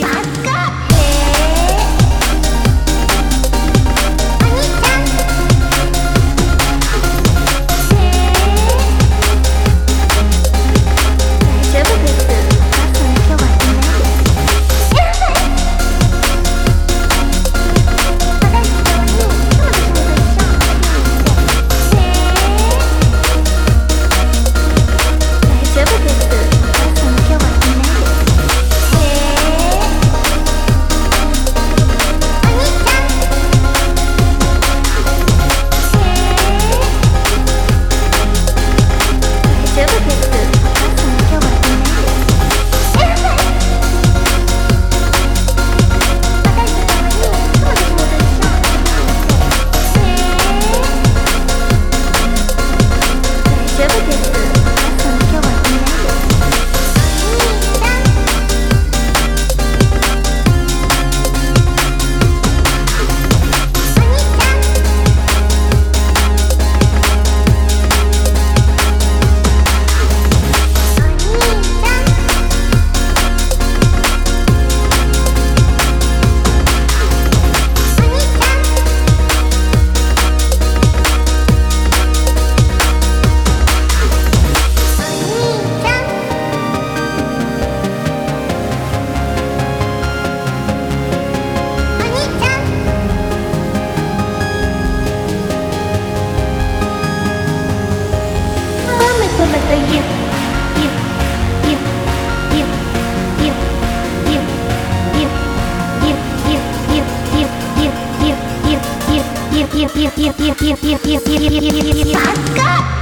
Bye. カ